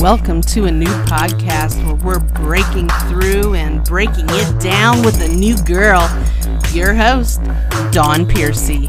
Welcome to a new podcast where we're breaking through and breaking it down with a new girl. Your host, Dawn Piercy.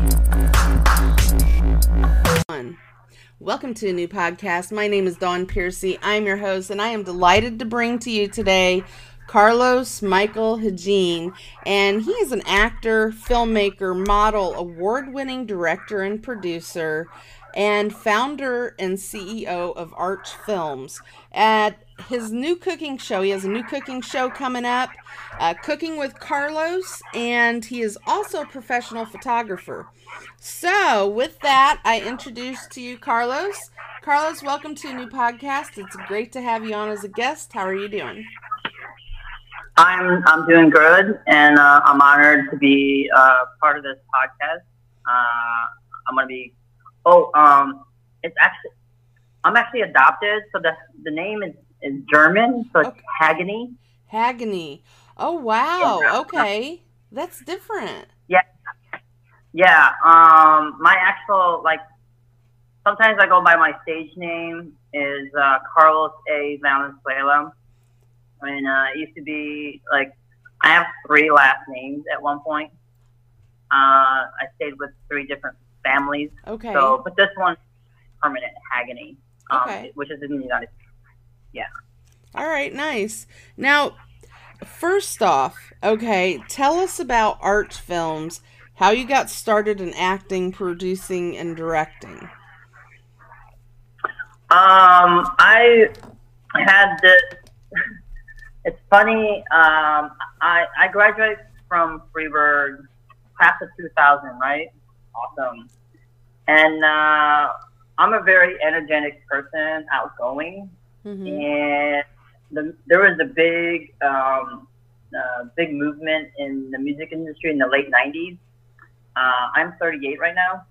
Welcome to a new podcast. My name is Dawn Piercy. I'm your host, and I am delighted to bring to you today Carlos Michael Hagin, and he is an actor, filmmaker, model, award winning director, and producer, and founder and CEO of Arch Films. At his new cooking show, he has a new cooking show coming up, uh, Cooking with Carlos, and he is also a professional photographer. So, with that, I introduce to you Carlos. Carlos, welcome to a new podcast. It's great to have you on as a guest. How are you doing? I'm I'm doing good, and uh, I'm honored to be uh, part of this podcast. Uh, I'm gonna be. Oh, um, it's actually I'm actually adopted, so the the name is, is German, so it's okay. Hagany. Hagany. Oh wow. Yeah. Okay, that's different. Yeah. Yeah. Um, my actual like sometimes I go by my stage name is uh, Carlos A. Valenzuela I mean, uh, it used to be like I have three last names at one point. Uh, I stayed with three different families. Okay. So, but this one's permanent Hagany, um, okay. which is in the United States. Yeah. All right, nice. Now, first off, okay, tell us about Arch Films, how you got started in acting, producing, and directing. Um, I had this it's funny. Um, I I graduated from Freeburg, class of 2000, right? Awesome. And uh, I'm a very energetic person, outgoing, mm-hmm. and the, there was a big um, uh, big movement in the music industry in the late 90s. Uh, I'm 38 right now,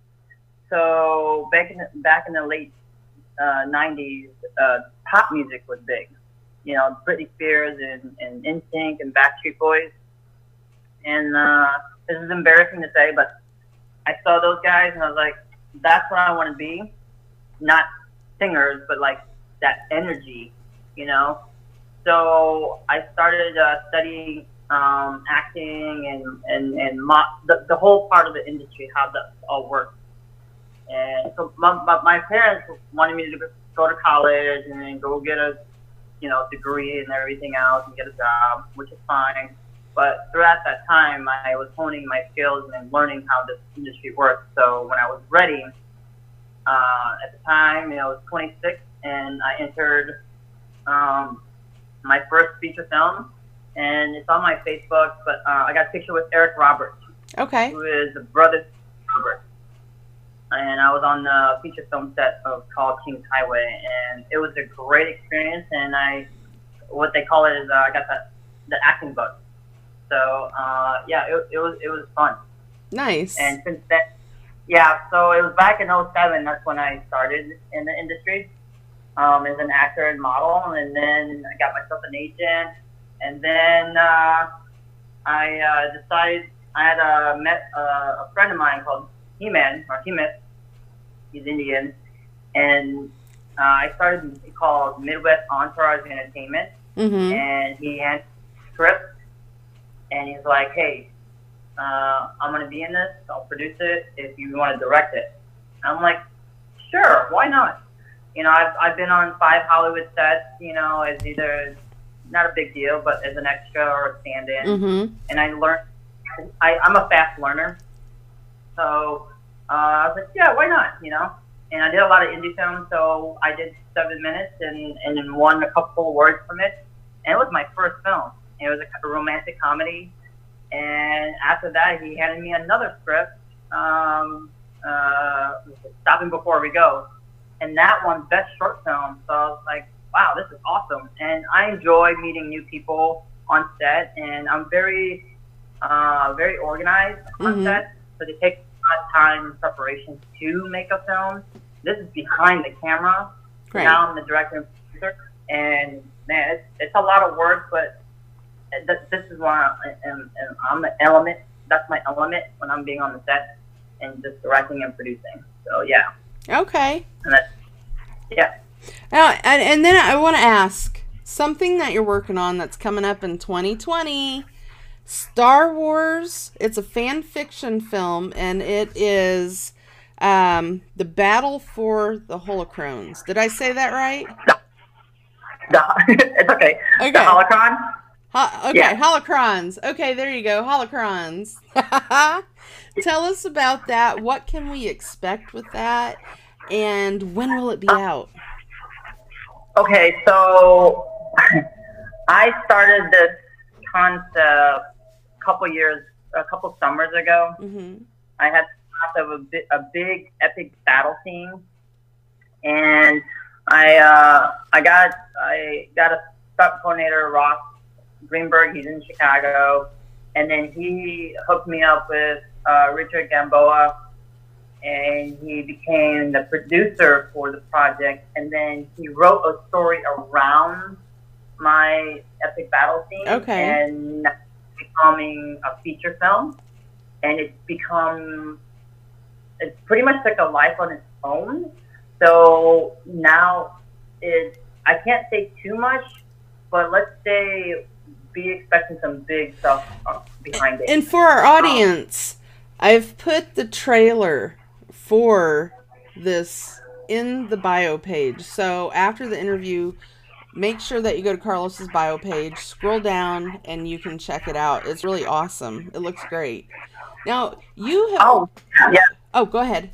so back in the, back in the late uh, 90s, uh, pop music was big you know, Britney Spears and, and NSYNC and Backstreet Boys. And uh, this is embarrassing to say, but I saw those guys and I was like, that's what I want to be. Not singers, but like that energy, you know? So I started uh, studying um, acting and, and, and mo- the, the whole part of the industry, how that all works. And so my, my, my parents wanted me to go to college and then go get a you know, degree and everything else and get a job, which is fine. But throughout that time, I was honing my skills and learning how this industry works. So when I was ready, uh, at the time, you know, I was 26 and I entered um, my first feature film. And it's on my Facebook, but uh, I got a picture with Eric Roberts. Okay. Who is the brother Robert and I was on the feature film set of called Kings Highway, and it was a great experience. And I, what they call it is, uh, I got the the acting bug. So uh, yeah, it, it was it was fun. Nice. And since then, yeah, so it was back in 07, That's when I started in the industry um, as an actor and model, and then I got myself an agent, and then uh, I uh, decided I had uh, met uh, a friend of mine called He-Man or He-Met. He's Indian, and uh, I started called Midwest Entourage Entertainment, mm-hmm. and he had script, and he's like, "Hey, uh, I'm gonna be in this. I'll produce it if you want to direct it." I'm like, "Sure, why not?" You know, I've I've been on five Hollywood sets. You know, as either not a big deal, but as an extra or a stand-in, mm-hmm. and I learned. I, I'm a fast learner, so uh, I was like, yeah, why not? You know, and I did a lot of indie films, so I did seven minutes and and won a couple awards from it. And it was my first film. It was a romantic comedy. And after that, he handed me another script, um, uh, Stopping Before We Go. And that one, Best Short Film. So I was like, wow, this is awesome. And I enjoy meeting new people on set. And I'm very, uh, very organized on mm-hmm. set. So to take time and preparation to make a film. This is behind the camera. Right. Now I'm the director and producer, and man, it's, it's a lot of work, but th- this is why I'm, I'm the element. That's my element when I'm being on the set and just directing and producing. So yeah. Okay. And that's yeah. Now, and, and then I want to ask something that you're working on that's coming up in 2020. Star Wars. It's a fan fiction film, and it is um, the battle for the holocrons. Did I say that right? The, it's okay. Okay. The holocron. Ho- okay, Yeah. holocrons. Okay, there you go, holocrons. Tell us about that. What can we expect with that? And when will it be out? Okay, so I started this concept a couple years, a couple summers ago. hmm I had thought of a, bi- a big epic battle scene, and I uh, I got I got a stunt coordinator Ross Greenberg. He's in Chicago, and then he hooked me up with uh, Richard Gamboa, and he became the producer for the project. And then he wrote a story around my epic battle scene, Okay. and becoming a feature film and it's become it's pretty much like a life on its own. So now it I can't say too much, but let's say be expecting some big stuff uh, behind it. And for our audience, I've put the trailer for this in the bio page. So after the interview, make sure that you go to Carlos's bio page, scroll down, and you can check it out. It's really awesome. It looks great. Now you have. oh yeah. Oh, go ahead.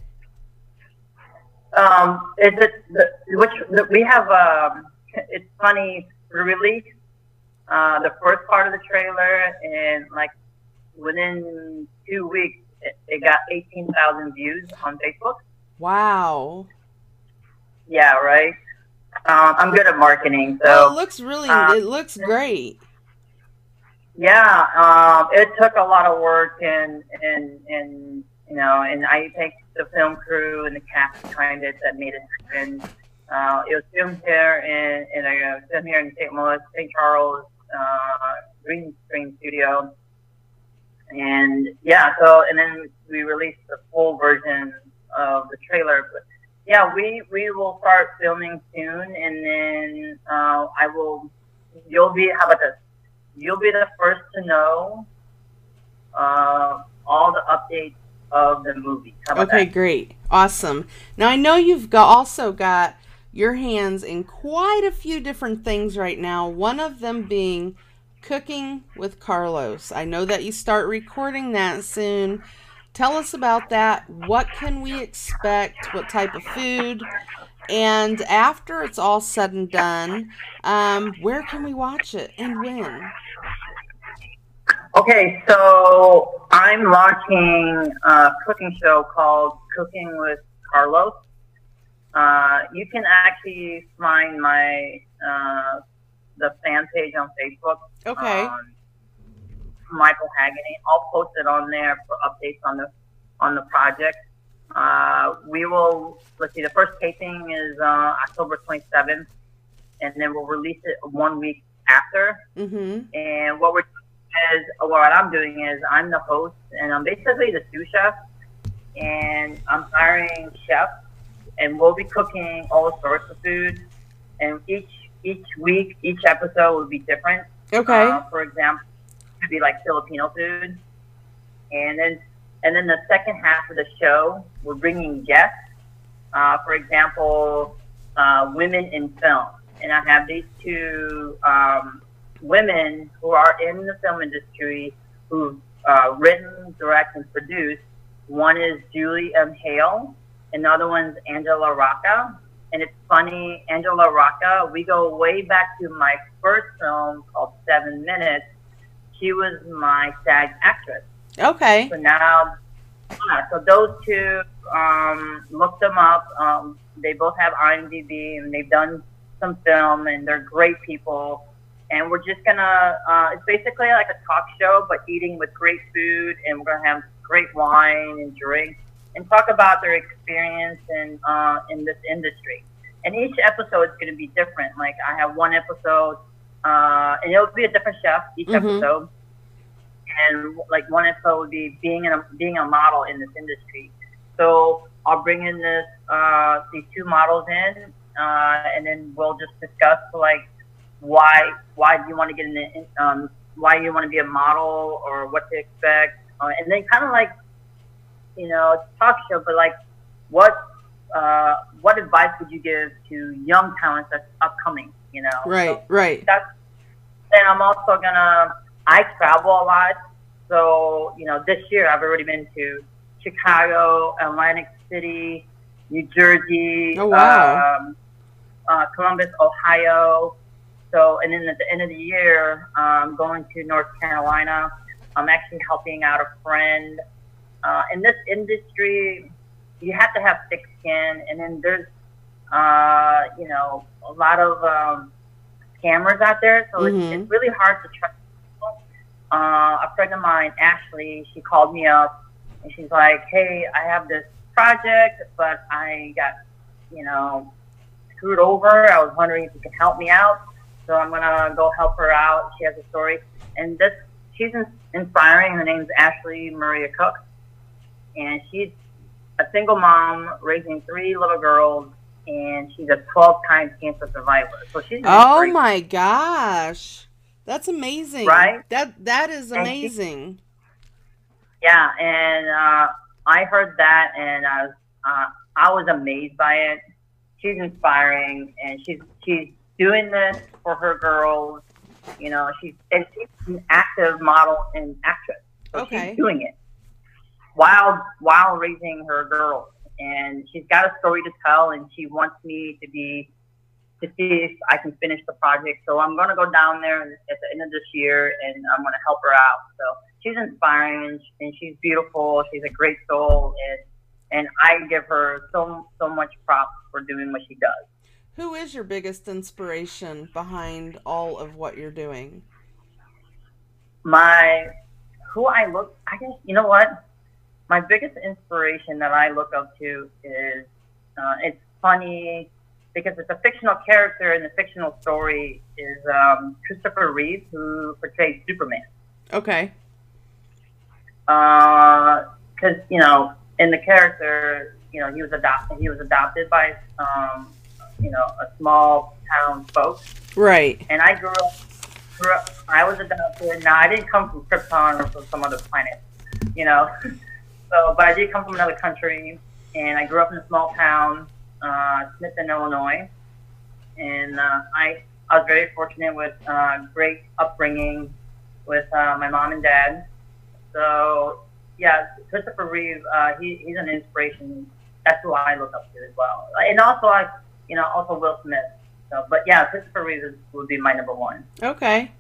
Um, is it the, which the, we have? Um, it's funny. We released uh, the first part of the trailer, and like within two weeks, it, it got eighteen thousand views on Facebook. Wow. Yeah, right. Um, I'm good at marketing, Oh, it looks really. uh, it looks great. yeah. Um, it took a lot of work, and and and you know, and I thank the film crew and the cast behind it that made it happen. Uh, it was filmed here in in a filmed here in St. Louis, St. Charles, uh, Green Screen Studio, and yeah. So and then we released the full version of the trailer, but yeah, we we will start filming soon, and then uh, I will. You'll be how about this? You'll be the first to know uh, all the updates of the movie. Okay, that? great. Awesome. Now I know you've got also got your hands in quite a few different things right now. One of them being cooking with Carlos. I know that you start recording that soon. Tell us about that. What can we expect? What type of food? And after it's all said and done, um, where can we watch it and when? Okay, so I'm launching a cooking show called Cooking with Carlos. Uh, you can actually find my uh, the fan page on Facebook. Okay. um, Michael Hagany. I'll post it on there for updates on the on the project. Uh, we will let's see. The first taping is uh, October 27th, and then we'll release it one week after. Mm-hmm. And what we're doing is what I'm doing is I'm the host, and I'm basically the sous chef, and I'm hiring chefs, and we'll be cooking all sorts of food. And each each week, each episode will be different. Okay. Uh, for example, it could be like Filipino food, and then and then the second half of the show, we're bringing guests. Uh, for example, uh, women in film, and I have these two um, women who are in the film industry who've uh, written, directed, and produced. One is Julie M. Hale, and the other one's Angela Rocca. And it's funny, Angela Rocca, we go way back to my first film called Seven Minutes. She was my SAG actress. Okay. So now, yeah, so those two, um, look them up. Um, they both have IMDb and they've done some film and they're great people. And we're just gonna, uh, it's basically like a talk show, but eating with great food and we're gonna have great wine and drinks and talk about their experience in, uh, in this industry. And each episode is gonna be different. Like I have one episode, uh, and it'll be a different chef each Mhm. episode and like one episode would be being a being a model in this industry. So I'll bring in this uh, these two models in, uh, and then we'll just discuss like why why do you want to get in the um, why you want to be a model or what to expect, uh, and then kind of like you know talk show, but like what uh, what advice would you give to young talents that's upcoming? You know, right, so right. That's and I'm also gonna I travel a lot, so you know this year I've already been to Chicago, Atlantic City, New Jersey, oh, wow. um, uh, Columbus, Ohio. So, and then at the end of the year, I'm going to North Carolina. I'm actually helping out a friend. Uh, in this industry, you have to have thick skin, and then there's, uh, you know, a lot of um, scammers out there. So mm-hmm. it's, it's really hard to trust people. Uh, a friend of mine, Ashley, she called me up, and she's like, "Hey, I have this project, but I got, you know, screwed over. I was wondering if you could help me out. So I'm gonna go help her out. She has a story, and this she's inspiring. Her name's Ashley Maria Cook, and she's a single mom raising three little girls, and she's a 12-time cancer survivor. So she's oh my gosh, that's amazing, right? That that is amazing. She, yeah, and uh, I heard that, and I was uh, I was amazed by it. She's inspiring, and she's she's doing this for her girls. You know, she's and she's an active model and actress. So okay. she's doing it while while raising her girls. And she's got a story to tell and she wants me to be to see if I can finish the project. So I'm gonna go down there at the end of this year and I'm gonna help her out. So she's inspiring and she's beautiful, she's a great soul and and I give her so so much props for doing what she does. Who is your biggest inspiration behind all of what you're doing? My, who I look, I guess, you know what? My biggest inspiration that I look up to is, uh, it's funny because it's a fictional character and the fictional story is um, Christopher Reeve, who portrays Superman. Okay. Because, uh, you know, in the character, you know, he was adopted, he was adopted by, um, you know, a small town folks. Right. And I grew up, grew up I was adopted. Now, I didn't come from Krypton or from some other planet, you know. so, but I did come from another country, and I grew up in a small town, uh, Smithton, Illinois. And uh, I, I was very fortunate with uh, great upbringing with uh, my mom and dad. So, yeah, Christopher Reeve, uh, he, he's an inspiration. That's who I look up to as well. And also, I you know, also Will Smith. So, but yeah, Christopher Reeve would be my number one. Okay.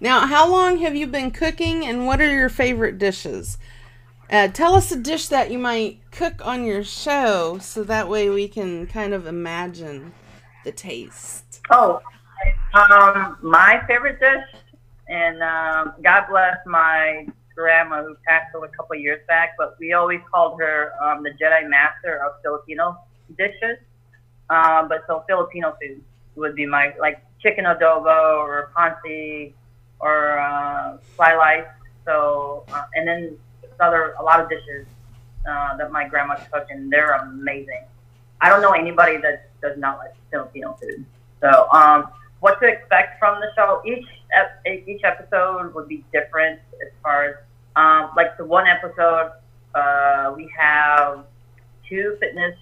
Now, how long have you been cooking, and what are your favorite dishes? Uh, tell us a dish that you might cook on your show, so that way we can kind of imagine the taste. Oh, um, my favorite dish, and um, God bless my grandma who passed away a couple years back, but we always called her um, the Jedi Master of Filipino dishes. Um, but so Filipino food would be my like chicken adobo or pancit or uh, fly lice. So uh, and then other a lot of dishes uh, that my grandma cooked and they're amazing. I don't know anybody that does not like Filipino food. So um, what to expect from the show? Each each episode would be different as far as um, like the one episode uh, we have two fitness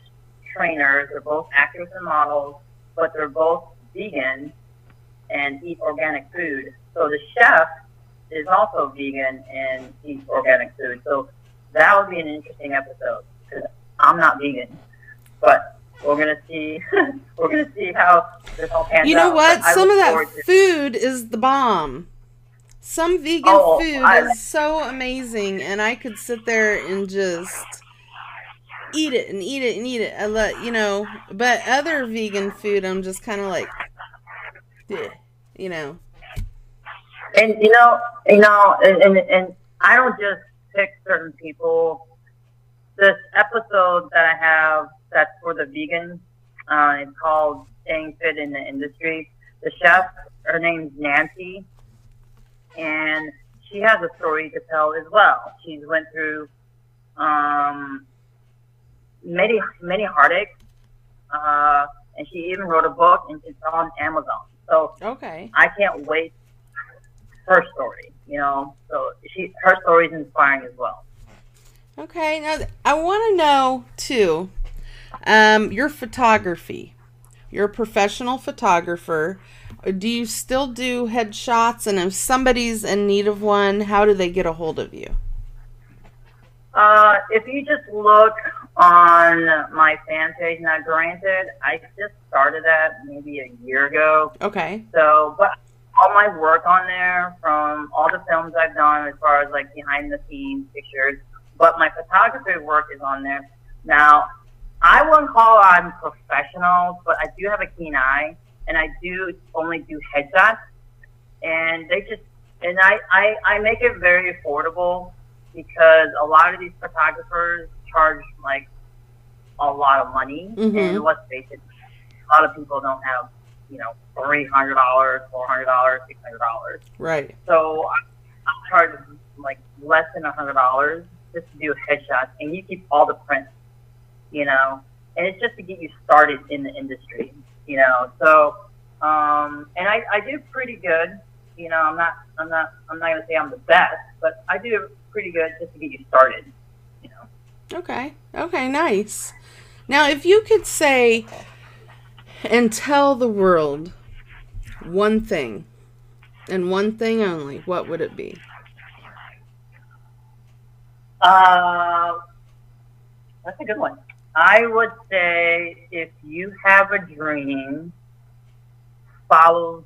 trainers. They're both actors and models, but they're both vegan and eat organic food. So the chef is also vegan and eats organic food. So that would be an interesting episode because I'm not vegan, but we're gonna see. we're gonna see how this all pans out. You know what? Some of that food is the bomb. Some vegan oh, food I, is so amazing, and I could sit there and just eat it and eat it and eat it. I let you know, but other vegan food, I'm just kind of like, you know. And you know, you know, and, and and I don't just pick certain people. This episode that I have that's for the vegan, uh, it's called "Staying Fit in the Industry." The chef, her name's Nancy, and she has a story to tell as well. She's went through um, many many heartaches. Uh, and she even wrote a book, and it's on Amazon. So Okay. I can't wait her story. You know, so she her story is inspiring as well. Okay. Now I want to know too, um, your photography. You're a professional photographer. Do you still do headshots? And if somebody's in need of one, how do they get a hold of you? Uh, if you just look on my fan page, now granted, I just started that maybe a year ago. Okay. So, but all my work on there from all the films I've done as far as like behind the scenes pictures, but my photography work is on there. Now, I wouldn't call I'm professional, but I do have a keen eye and I do only do headshots and they just, and I, I, I make it very affordable because a lot of these photographers charge like a lot of money Mhm. and let's face it, a lot of people don't have you know, three hundred dollars, four hundred dollars, six hundred dollars. Right. So I, I charge like less than a hundred dollars just to do headshots, and you keep all the prints, you know, and it's just to get you started in the industry, you know. So, um, and I, I do pretty good, you know. I'm not, I'm not, I'm not gonna say I'm the best, but I do pretty good just to get you started, you know. Okay. Okay, nice. Now, if you could say and tell the world one thing and one thing only, what would it be? Uh, that's a good one. I would say if you have a dream, follow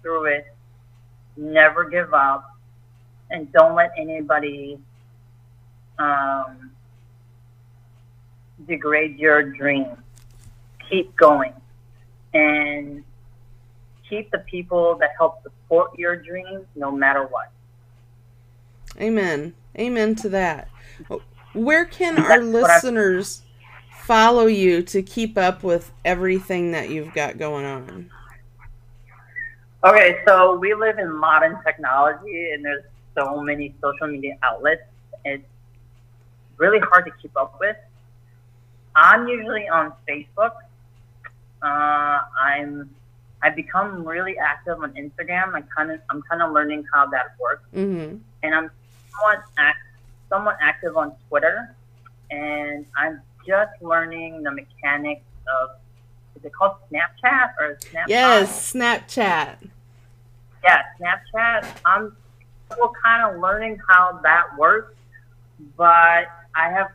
through it, never give up, and don't let anybody um, degrade your dream. Keep going and keep the people that help support your dream no matter what. Amen. Amen to that. Where can our That's I- listeners follow you to keep up with everything that you've got going on? Okay, so we live in modern technology, and there's so many social media outlets. It's really hard to keep up with. I'm usually on Facebook. Uh, I'm I've become really active on Instagram. I kind of I'm kind of learning how that works, Mm-hmm. and I'm somewhat act, somewhat active on Twitter, and I'm just learning the mechanics of is it called Snapchat or Snapchat? Yes, Snapchat. yeah, Snapchat. I'm still kind of learning how that works, but I have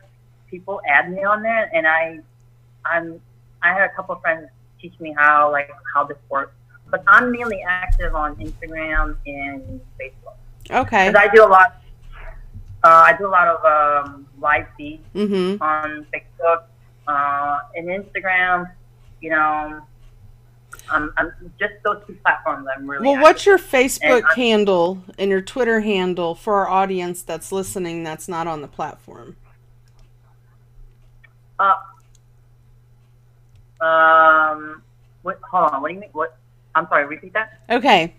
people add me on there, and I, I'm, I had a couple of friends teach me how like how this works. But I'm mainly active on Instagram and Facebook Okay. because I do a lot. Uh, I do a lot of um, live feeds Mm-hmm. on Facebook uh, and Instagram. You know, I'm, I'm just those two platforms. I'm really Well, active. what's your Facebook And handle and your Twitter handle for our audience that's listening that's not on the platform? Uh, um, what, hold on. What do you mean? What? I'm sorry. Repeat that. Okay.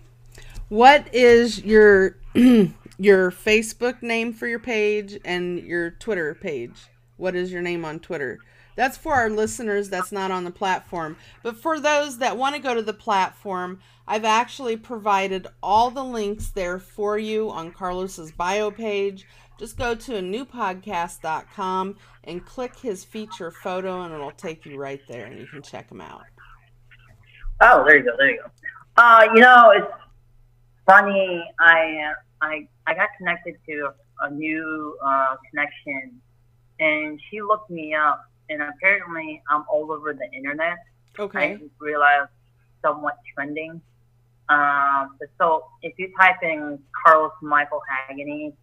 What is your your Facebook name for your page and your Twitter page? What is your name on Twitter? That's for our listeners that's not on the platform. But for those that want to go to the platform, I've actually provided all the links there for you on Carlos's bio page. Just go to a newpodcast.com and click his feature photo and it'll take you right there and you can check him out. Oh, there you go. There you go. Uh, you know, it's funny. I I I got connected to a new uh, connection, and she looked me up, and apparently I'm all over the internet. Okay. didn't realize somewhat trending. Um, so if you type in Carlos Michael Hagany,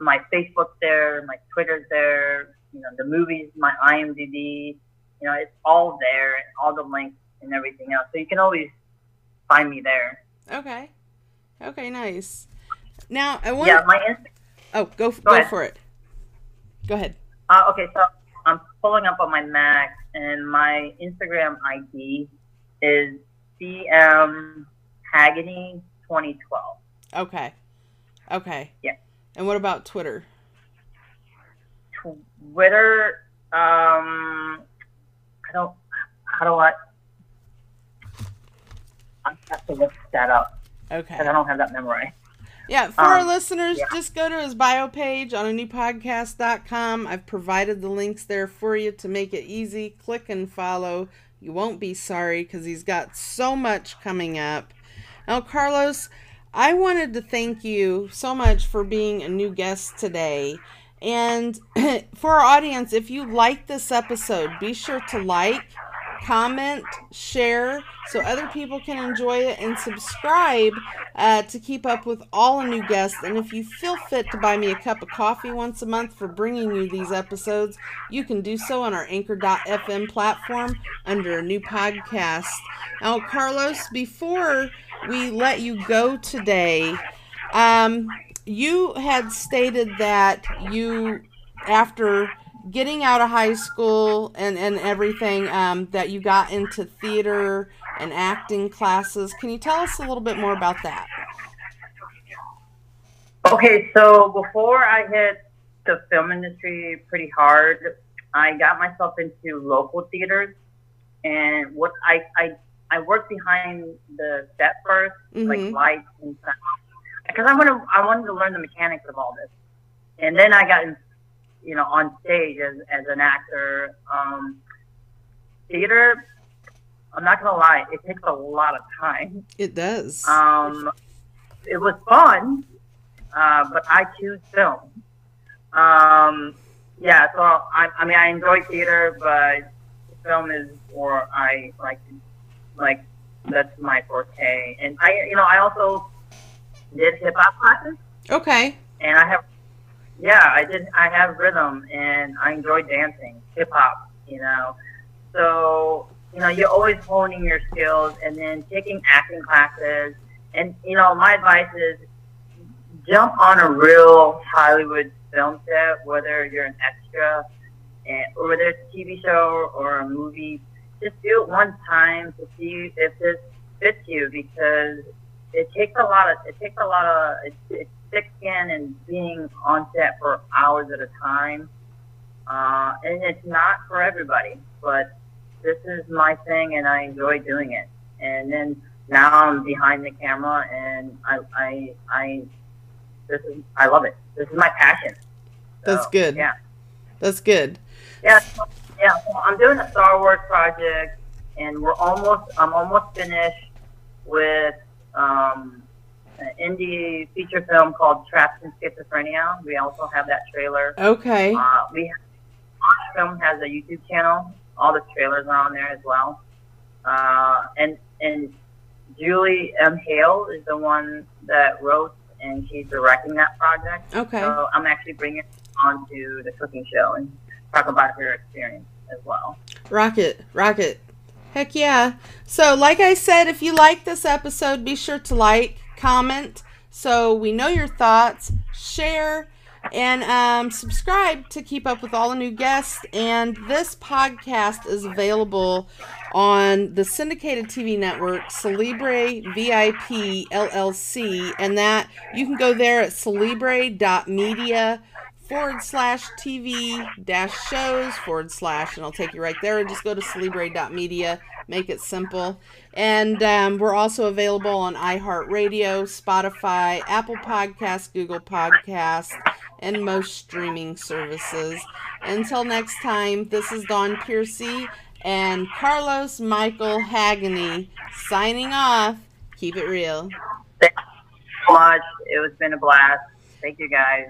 my Facebook's there, my Twitter's there, you know, the movies, my IMDb, you know, it's all there, and all the links and everything else. So you can always find me there. Okay. Okay, nice. Now, I want Yeah, my Inst- Oh, go go, ahead. for it. Go ahead. uh, okay, so I'm pulling up on my Mac, and my Instagram ID is CM Hagany 2012. Okay. Okay. Yeah. And what about Twitter? Twitter, um, I don't, how do I, I have to look that up Okay. because I don't have that memorized. Yeah, for our Um, listeners, yeah. just go to his bio page on a newpodcast.com. I've provided the links there for you to make it easy. Click and follow. You won't be sorry because he's got so much coming up. Now, Carlos, I wanted to thank you so much for being a new guest today. And for our audience, if you like this episode, be sure to like, comment, share so other people can enjoy it, and subscribe uh, to keep up with all the new guests. And if you feel fit to buy me a cup of coffee once a month for bringing you these episodes, you can do so on our anchor.fm platform under a new podcast. Now, Carlos, before we let you go today, um, you had stated that you, after getting out of high school and, and everything, um, that you got into theater and acting classes. Can you tell us a little bit more about that? Okay, so before I hit the film industry pretty hard, I got myself into local theaters, and what I I, I worked behind the set 1st like Mhm. lights and stuff, because I wanted I wanted to learn the mechanics of all this, and then I got you know on stage as as an actor. Um, theater, I'm not gonna lie, it takes a lot of time. It does. Um, it was fun, uh, but I choose film. Um, yeah, so I, I mean, I enjoy theater, but film is where I like, like that's my forte. And I, you know, I also did hip hop classes, okay. and I have, yeah, I did. I have rhythm, and I enjoy dancing, hip hop. You know, so you know, you're always honing your skills, and then taking acting classes. And you know, my advice is jump on a real Hollywood film set, whether you're an extra, and, or whether it's a TV show or a movie. Just do it one time to see if this fits you, because it takes a lot of it takes a lot of it, it's thick skin and being on set for hours at a time. Uh, and it's not for everybody, but this is my thing, and I enjoy doing it. And then now I'm behind the camera, and I, I, I, this is, I love it. This is my passion. That's good. Yeah, That's good. yeah, so- yeah. So I'm doing a Star Wars project, and we're almost, I'm almost finished with um, an indie feature film called Trapped in Schizophrenia. We also have that trailer. Okay. Uh, we Osh Film has a YouTube channel. All the trailers are on there as well. Uh, and and Julie M. Hale is the one that wrote and she's directing that project. Okay. So I'm actually bringing her onto the cooking show and talk about her experience as well. Rocket, rocket. Heck yeah. So, like I said, if you like this episode, be sure to like, comment, so we know your thoughts, share, and um, subscribe to keep up with all the new guests. And this podcast is available on the syndicated TV network Celebre VIP LLC, and that you can go there at celebre.media forward slash TV dash shows forward slash, and I'll take you right there. And Just go to celebre.media, make it simple. And um, we're also available on iHeartRadio, Spotify, Apple Podcasts, Google Podcasts, and most streaming services. Until next time, this is Dawn Piercy and Carlos Michael Hagany signing off. Keep it real. Thank you so much. It was been a blast. Thank you guys.